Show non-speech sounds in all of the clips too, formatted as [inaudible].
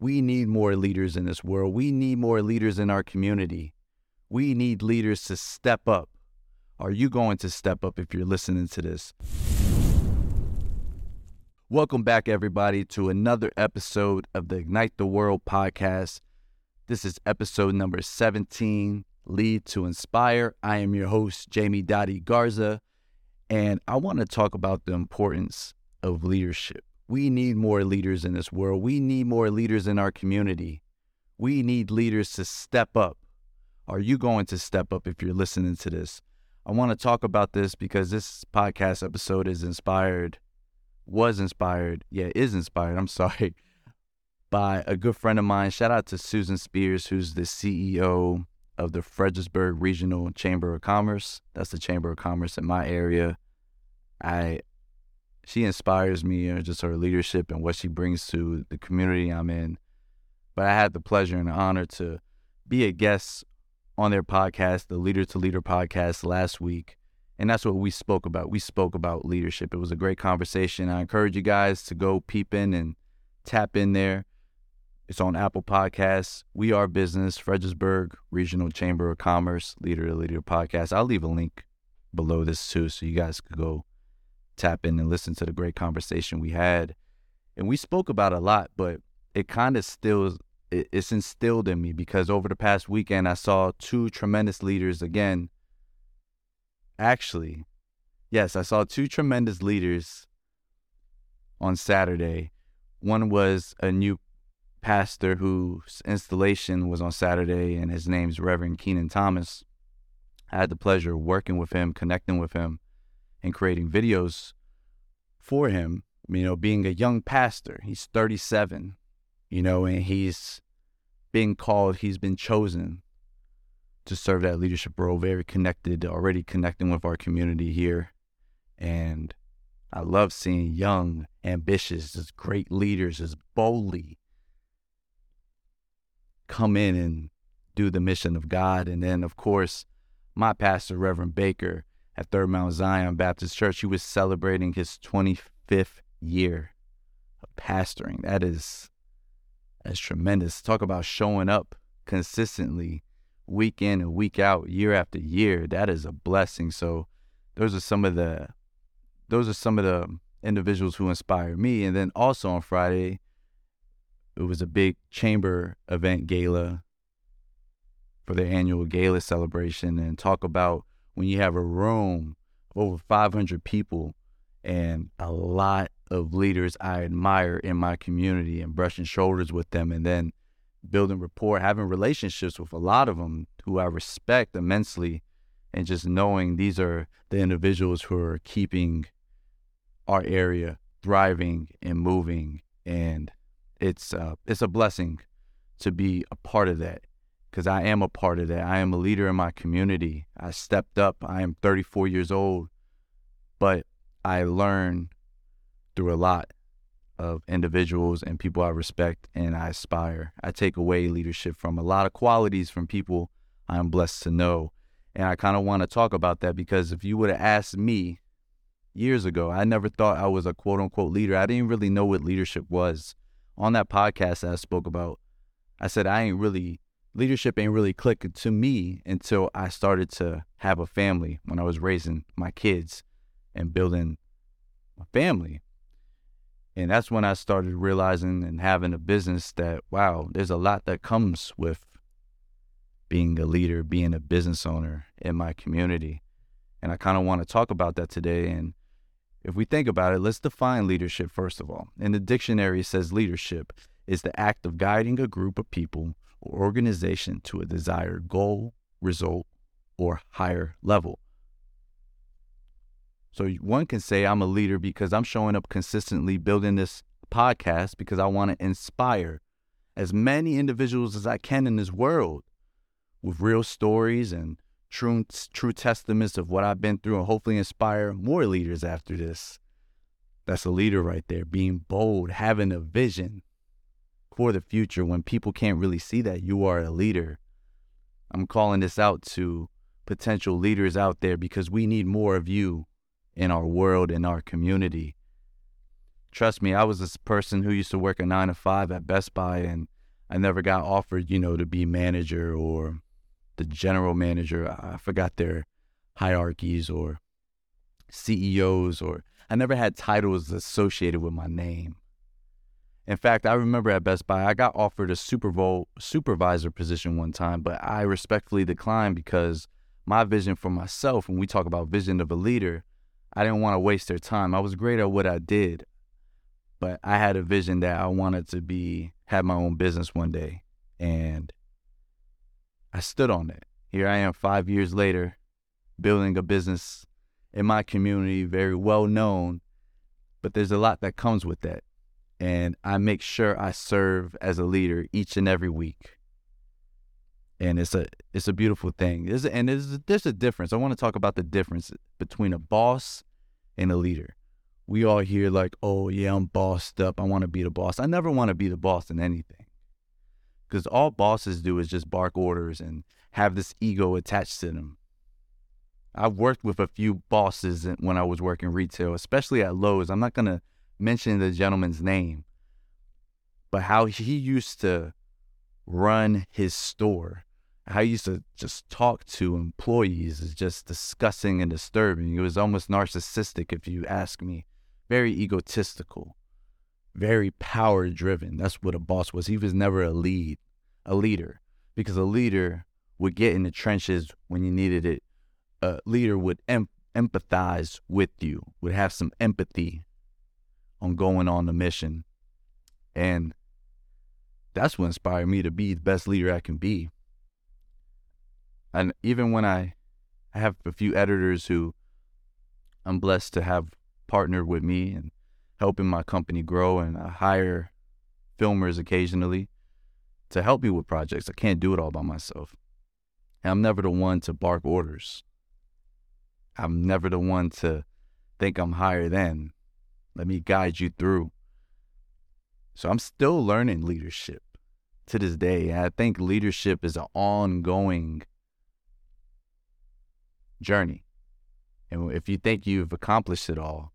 We need more leaders in this world. We need more leaders in our community. We need leaders to step up. Are you going to step up if you're listening to this? Welcome back, everybody, to another episode of the Ignite the World podcast. This is episode number 17 Lead to Inspire. I am your host, Jamie Dottie Garza, and I want to talk about the importance of leadership. We need more leaders in this world. We need more leaders in our community. We need leaders to step up. Are you going to step up if you're listening to this? I want to talk about this because this podcast episode is inspired, was inspired, yeah, is inspired, I'm [laughs] sorry, by a good friend of mine. Shout out to Susan Spears, who's the CEO of the Fredericksburg Regional Chamber of Commerce. That's the Chamber of Commerce in my area. I she inspires me, you know, just her leadership and what she brings to the community I'm in. But I had the pleasure and the honor to be a guest on their podcast, the Leader to Leader podcast last week. And that's what we spoke about. We spoke about leadership. It was a great conversation. I encourage you guys to go peep in and tap in there. It's on Apple Podcasts. We Are Business, Fredericksburg Regional Chamber of Commerce, Leader to Leader podcast. I'll leave a link below this too, so you guys could go tap in and listen to the great conversation we had. And we spoke about a lot, but it kind of still it's instilled in me because over the past weekend I saw two tremendous leaders again. Actually, yes, I saw two tremendous leaders on Saturday. One was a new pastor whose installation was on Saturday, and his name's Reverend Keenan Thomas. I had the pleasure of working with him, connecting with him, and creating videos for him. You know, being a young pastor, he's 37, you know, and he's being called, he's been chosen to serve that leadership role, very connected, already connecting with our community here. And I love seeing young, ambitious, just great leaders just boldly come in and do the mission of God. And then, of course, my pastor, Reverend Baker at Third Mount Zion Baptist Church, he was celebrating his 25th year of pastoring. That is that's tremendous. Talk about showing up consistently, week in and week out, year after year. That is a blessing. So those are some of the those are some of the individuals who inspire me. And then also on Friday, it was a big chamber event gala for their annual gala celebration and talk about when you have a room of over 500 people and a lot of leaders I admire in my community and brushing shoulders with them and then building rapport, having relationships with a lot of them who I respect immensely and just knowing these are the individuals who are keeping our area thriving and moving. And it's uh, it's a blessing to be a part of that because I am a part of that. I am a leader in my community. I stepped up. I am 34 years old, but I learn through a lot of individuals and people I respect and I aspire. I take away leadership from a lot of qualities from people I'm blessed to know. And I kind of want to talk about that because if you would have asked me years ago, I never thought I was a quote unquote leader. I didn't really know what leadership was on that podcast that I spoke about, I said I ain't really leadership ain't really clicking to me until I started to have a family when I was raising my kids and building a family. And that's when I started realizing and having a business that wow, there's a lot that comes with being a leader, being a business owner in my community. And I kind of want to talk about that today and if we think about it, let's define leadership first of all. In the dictionary, it says leadership is the act of guiding a group of people or organization to a desired goal, result, or higher level. So one can say I'm a leader because I'm showing up consistently building this podcast because I want to inspire as many individuals as I can in this world with real stories and true true testaments of what I've been through and hopefully inspire more leaders after this. That's a leader right there, being bold, having a vision for the future when people can't really see that you are a leader. I'm calling this out to potential leaders out there because we need more of you in our world, in our community. trust me, I was this person who used to work a nine to five at Best Buy, and I never got offered, you know, to be manager or the general manager. I forgot their hierarchies or CEOs, or I never had titles associated with my name. In fact, I remember at Best Buy, I got offered a Super Bowl supervisor position one time, but I respectfully declined because my vision for myself, when we talk about vision of a leader, I didn't want to waste their time. I was great at what I did, but I had a vision that I wanted to be, have my own business one day. And I stood on it. Here I am five years later, building a business in my community, very well known, but there's a lot that comes with that and I make sure I serve as a leader each and every week. And it's a it's a beautiful thing. A, and there's a, there's a difference. I want to talk about the difference between a boss and a leader. We all hear like, "Oh yeah, I'm bossed up. I want to be the boss." I never want to be the boss in anything, because all bosses do is just bark orders and have this ego attached to them. I've worked with a few bosses when I was working retail, especially at Lowe's. I'm not gonna mention the gentleman's name, but how he used to run his store, how he used to just talk to employees is just disgusting and disturbing. It was almost narcissistic, if you ask me, very egotistical, very power driven. That's what a boss was. He was never a lead, a leader, because a leader would get in the trenches when you needed it. A leader would em- empathize with you, would have some empathy on going on the mission. And that's what inspired me to be the best leader I can be. And even when I, I have a few editors who I'm blessed to have partnered with me and helping my company grow, and I hire filmers occasionally to help me with projects. I can't do it all by myself. And I'm never the one to bark orders. I'm never the one to think I'm higher than. Let me guide you through. So I'm still learning leadership to this day. And I think leadership is an ongoing journey. And if you think you've accomplished it all,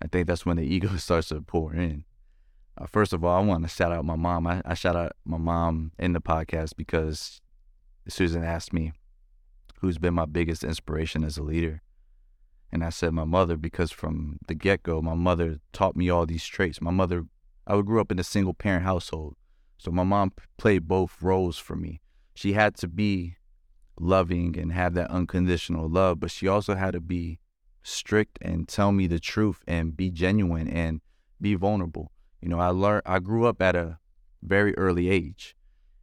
I think that's when the [laughs] ego starts to pour in. Uh, first of all, I want to shout out my mom. I, I shout out my mom in the podcast because Susan asked me who's been my biggest inspiration as a leader. And I said my mother because from the get go, my mother taught me all these traits. My mother, I grew up in a single parent household. So my mom played both roles for me. She had to be loving and have that unconditional love, but she also had to be strict and tell me the truth and be genuine and be vulnerable. You know, I learned, I grew up at a very early age.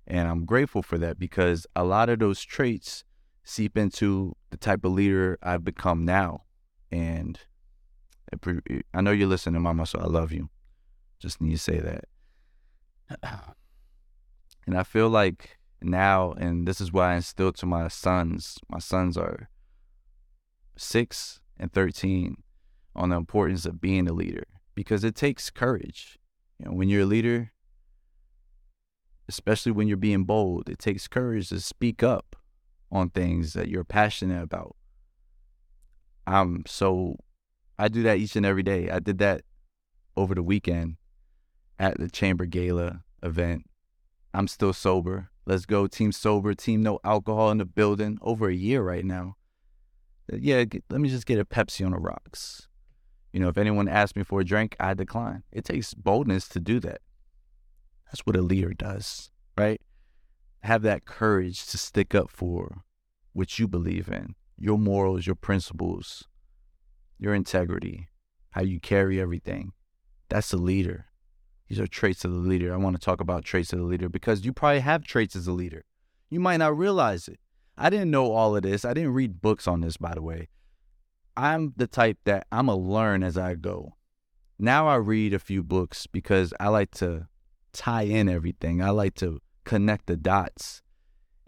And I'm grateful for that because a lot of those traits seep into the type of leader I've become now. And I know you're listening, Mama, so I love you. Just need to say that. [clears throat] And I feel like now, and this is why I instilled to my sons, my sons are six and 13, on the importance of being a leader because it takes courage. You know, when you're a leader, especially when you're being bold, it takes courage to speak up on things that you're passionate about. Um, so I do that each and every day. I did that over the weekend at the Chamber Gala event. I'm still sober. Let's go, team sober, team no alcohol in the building. Over a year right now. Uh, yeah, let me just get a Pepsi on the rocks. You know, if anyone asks me for a drink, I decline. It takes boldness to do that. That's what a leader does, right? Have that courage to stick up for what you believe in your morals, your principles, your integrity, how you carry everything. That's a leader. These are traits of the leader. I want to talk about traits of the leader because you probably have traits as a leader. You might not realize it. I didn't know all of this. I didn't read books on this, by the way. I'm the type that I'm a learn as I go. Now I read a few books because I like to tie in everything. I like to connect the dots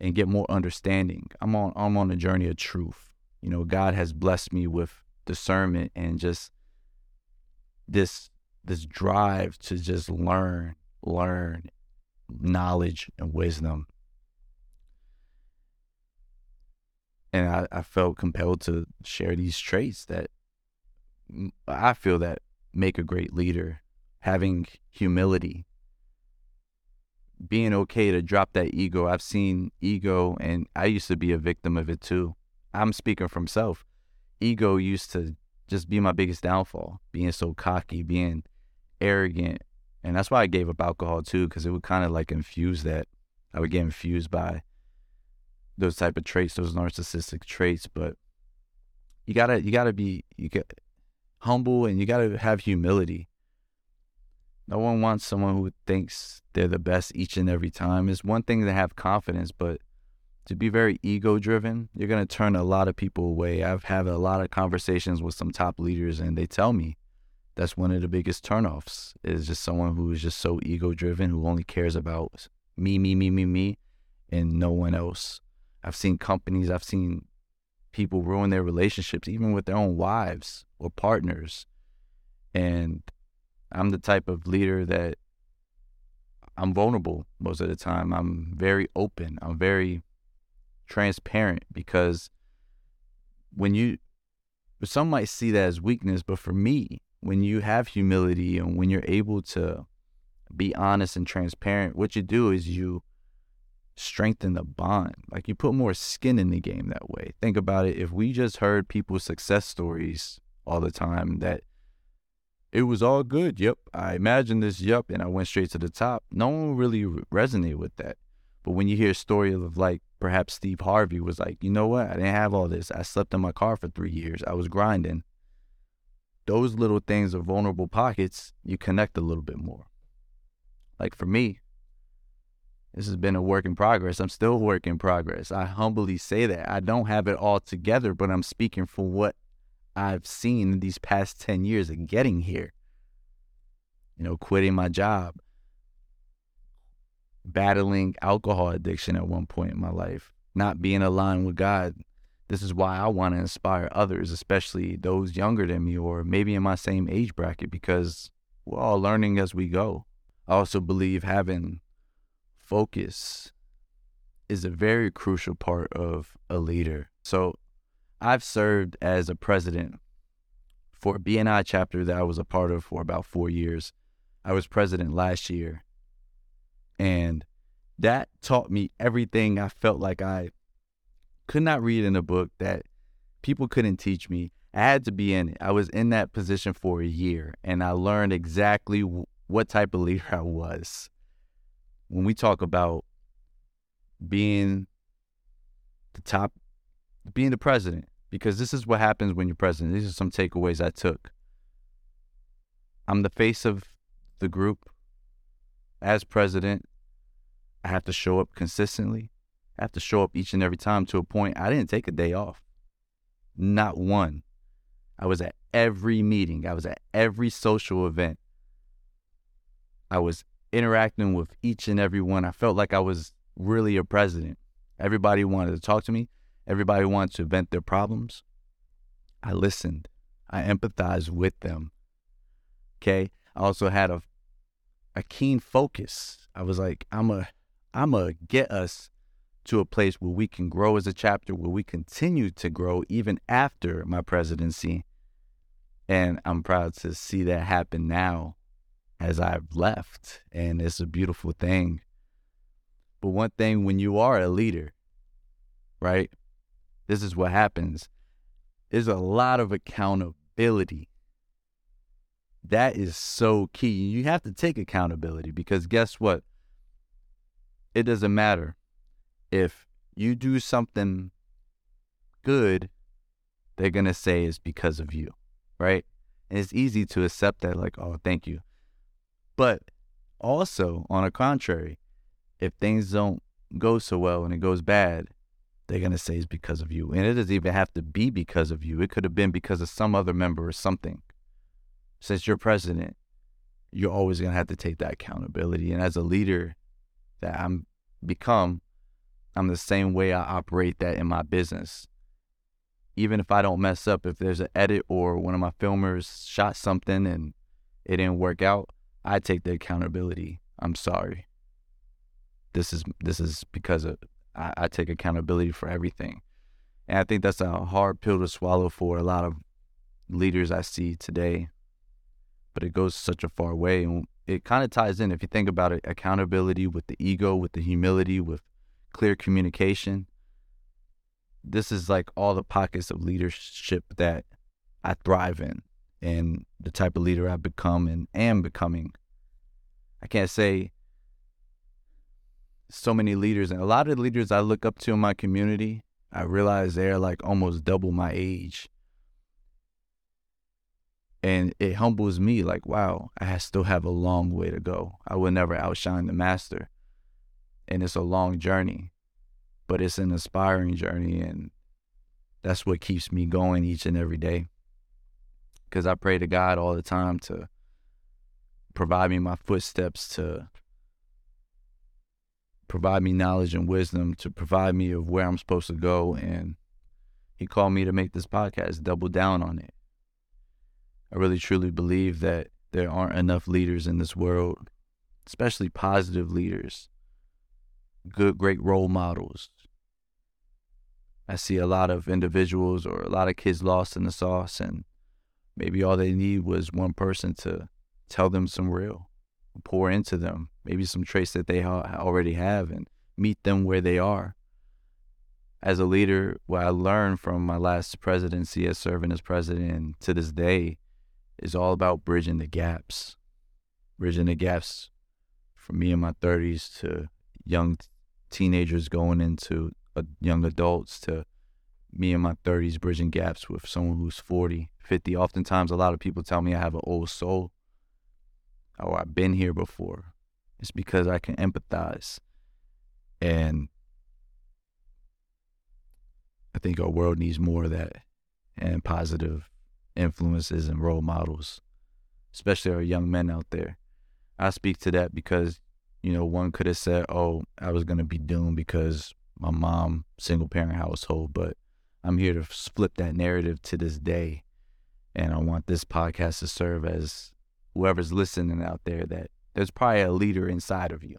and get more understanding. I'm on I'm on a journey of truth. You know, God has blessed me with discernment and just this this drive to just learn, learn knowledge and wisdom. And I, I felt compelled to share these traits that I feel that make a great leader. Having humility, being okay to drop that ego. I've seen ego, and I used to be a victim of it too. I'm speaking from self. Ego used to just be my biggest downfall, being so cocky, being arrogant. And that's why I gave up alcohol too, because it would kind of like infuse that. I would get infused by those type of traits, those narcissistic traits. But you gotta, you gotta be, you get humble, and you gotta have humility. No one wants someone who thinks they're the best each and every time. It's one thing to have confidence, but to be very ego driven, you're going to turn a lot of people away. I've had a lot of conversations with some top leaders, and they tell me that's one of the biggest turnoffs is just someone who is just so ego driven, who only cares about me, me, me, me, me, and no one else. I've seen companies, I've seen people ruin their relationships, even with their own wives or partners. And I'm the type of leader that I'm vulnerable most of the time. I'm very open. I'm very transparent because when you, some might see that as weakness, but for me, when you have humility and when you're able to be honest and transparent, what you do is you strengthen the bond. Like you put more skin in the game that way. Think about it. If we just heard people's success stories all the time that it was all good. Yep. I imagined this. Yep. And I went straight to the top. No one really resonated with that. But when you hear a story of like perhaps Steve Harvey was like, you know what? I didn't have all this. I slept in my car for three years. I was grinding. Those little things are vulnerable pockets. You connect a little bit more. Like for me, this has been a work in progress. I'm still a work in progress. I humbly say that. I don't have it all together, but I'm speaking for what I've seen in these past 10 years of getting here. You know, quitting my job, battling alcohol addiction at one point in my life, not being aligned with God. This is why I want to inspire others, especially those younger than me or maybe in my same age bracket, because we're all learning as we go. I also believe having focus is a very crucial part of a leader. So I've served as a president for a BNI chapter that I was a part of for about four years. I was president last year. And that taught me everything I felt like I could not read in a book that people couldn't teach me. I had to be in it. I was in that position for a year and I learned exactly w- what type of leader I was. When we talk about being the top, being the president, because this is what happens when you're president. These are some takeaways I took. I'm the face of the group. As president, I have to show up consistently. I have to show up each and every time to a point I didn't take a day off. Not one. I was at every meeting, I was at every social event. I was interacting with each and every one. I felt like I was really a president. Everybody wanted to talk to me. Everybody wants to vent their problems. I listened. I empathized with them. Okay. I also had a a keen focus. I was like, I'm a I'm a get us to a place where we can grow as a chapter, where we continue to grow even after my presidency. And I'm proud to see that happen now as I've left. And it's a beautiful thing. But one thing when you are a leader, right? This is what happens. There's a lot of accountability. That is so key. You have to take accountability because guess what? It doesn't matter if you do something good, they're going to say it's because of you, right? And it's easy to accept that, like, oh, thank you. But also, on the contrary, if things don't go so well and it goes bad, they're going to say is because of you. And it doesn't even have to be because of you. It could have been because of some other member or something. Since you're president, you're always going to have to take that accountability. And as a leader that I'm become, I'm the same way I operate that in my business. Even if I don't mess up, if there's an edit or one of my filmers shot something and it didn't work out, I take the accountability. I'm sorry. This is this is because of I, I take accountability for everything. And I think that's a hard pill to swallow for a lot of leaders I see today. but it goes such a far way. And it kind of ties in, if you think about it, accountability with the ego, with the humility, with clear communication. This is like all the pockets of leadership that I thrive in and the type of leader I've become and am becoming. I can't say so many leaders and a lot of the leaders I look up to in my community, I realize they're like almost double my age. And it humbles me like wow i still have a long way to go. I will never outshine the master. And it's a long journey but it's an inspiring journey and that's what keeps me going each and every day. Because i pray to god all the time to provide me my footsteps to provide me knowledge and wisdom to provide me of where i'm supposed to go and he called me to make this podcast double down on it I really truly believe that there aren't enough leaders in this world, especially positive leaders, good, great role models. I see a lot of individuals or a lot of kids lost in the sauce, and maybe all they need was one person to tell them some real, pour into them, maybe some traits that they already have, and meet them where they are. As a leader, what I learned from my last presidency as serving as president and to this day is all about bridging the gaps, bridging the gaps from me in my 30s to young teenagers going into uh, young adults to me in my 30s bridging gaps with someone who's 40, 50. Oftentimes, a lot of people tell me I have an old soul or I've been here before. It's because I can empathize. And I think our world needs more of that and positive influences and role models, especially our young men out there. I speak to that because, you know, one could have said, oh, I was going to be doomed because my mom, single parent household, but I'm here to flip that narrative to this day. And I want this podcast to serve as whoever's listening out there that there's probably a leader inside of you.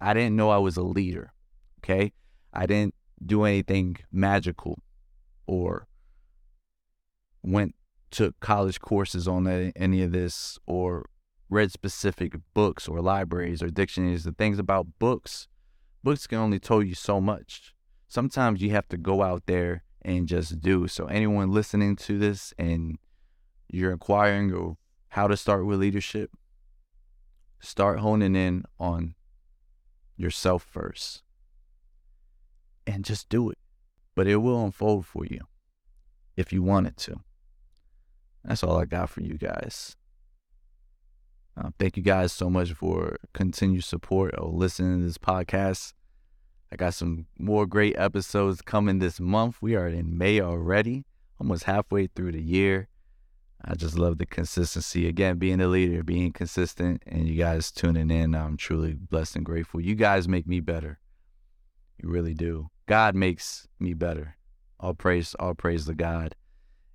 I didn't know I was a leader. Okay. I didn't do anything magical or went took college courses on any of this or read specific books or libraries or dictionaries, the things about books, books can only tell you so much. Sometimes you have to go out there and just do. So anyone listening to this and you're inquiring of how to start with leadership, start honing in on yourself first and just do it. But it will unfold for you if you want it to. That's all I got for you guys. Uh, thank you guys so much for continued support or listening to this podcast. I got some more great episodes coming this month. We are in May already, almost halfway through the year. I just love the consistency. Again, being a leader, being consistent, and you guys tuning in. I'm truly blessed and grateful. You guys make me better. You really do. God makes me better. All praise, all praise to God.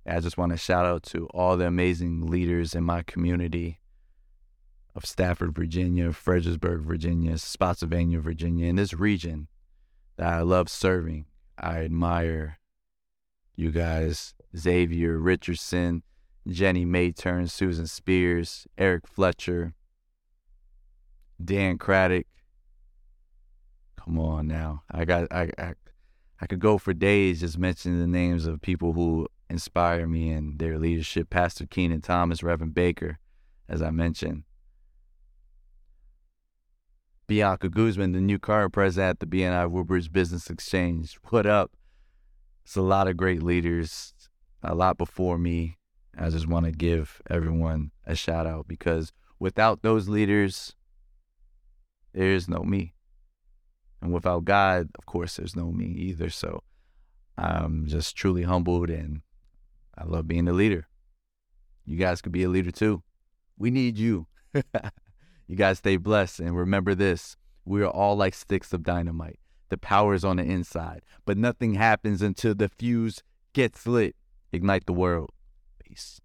I just want to shout out to all the amazing leaders in my community of Stafford, Virginia, Fredericksburg, Virginia, Spotsylvania, Virginia, in this region that I love serving. I admire you guys, Xavier Richardson, Jenny Mayturn, Susan Spears, Eric Fletcher, Dan Craddock. Come on now. I got I, I I could go for days just mentioning the names of people who inspire me in their leadership. Pastor Keenan Thomas, Reverend Baker, as I mentioned. Bianca Guzman, the new current president at the BNI Woodbridge Business Exchange. What up? It's a lot of great leaders, a lot before me. I just want to give everyone a shout out because without those leaders, there is no me. And without God, of course, there's no me either. So I'm just truly humbled and I love being a leader. You guys could be a leader too. We need you. [laughs] you guys stay blessed and remember this we are all like sticks of dynamite. The power is on the inside, but nothing happens until the fuse gets lit. Ignite the world. Peace.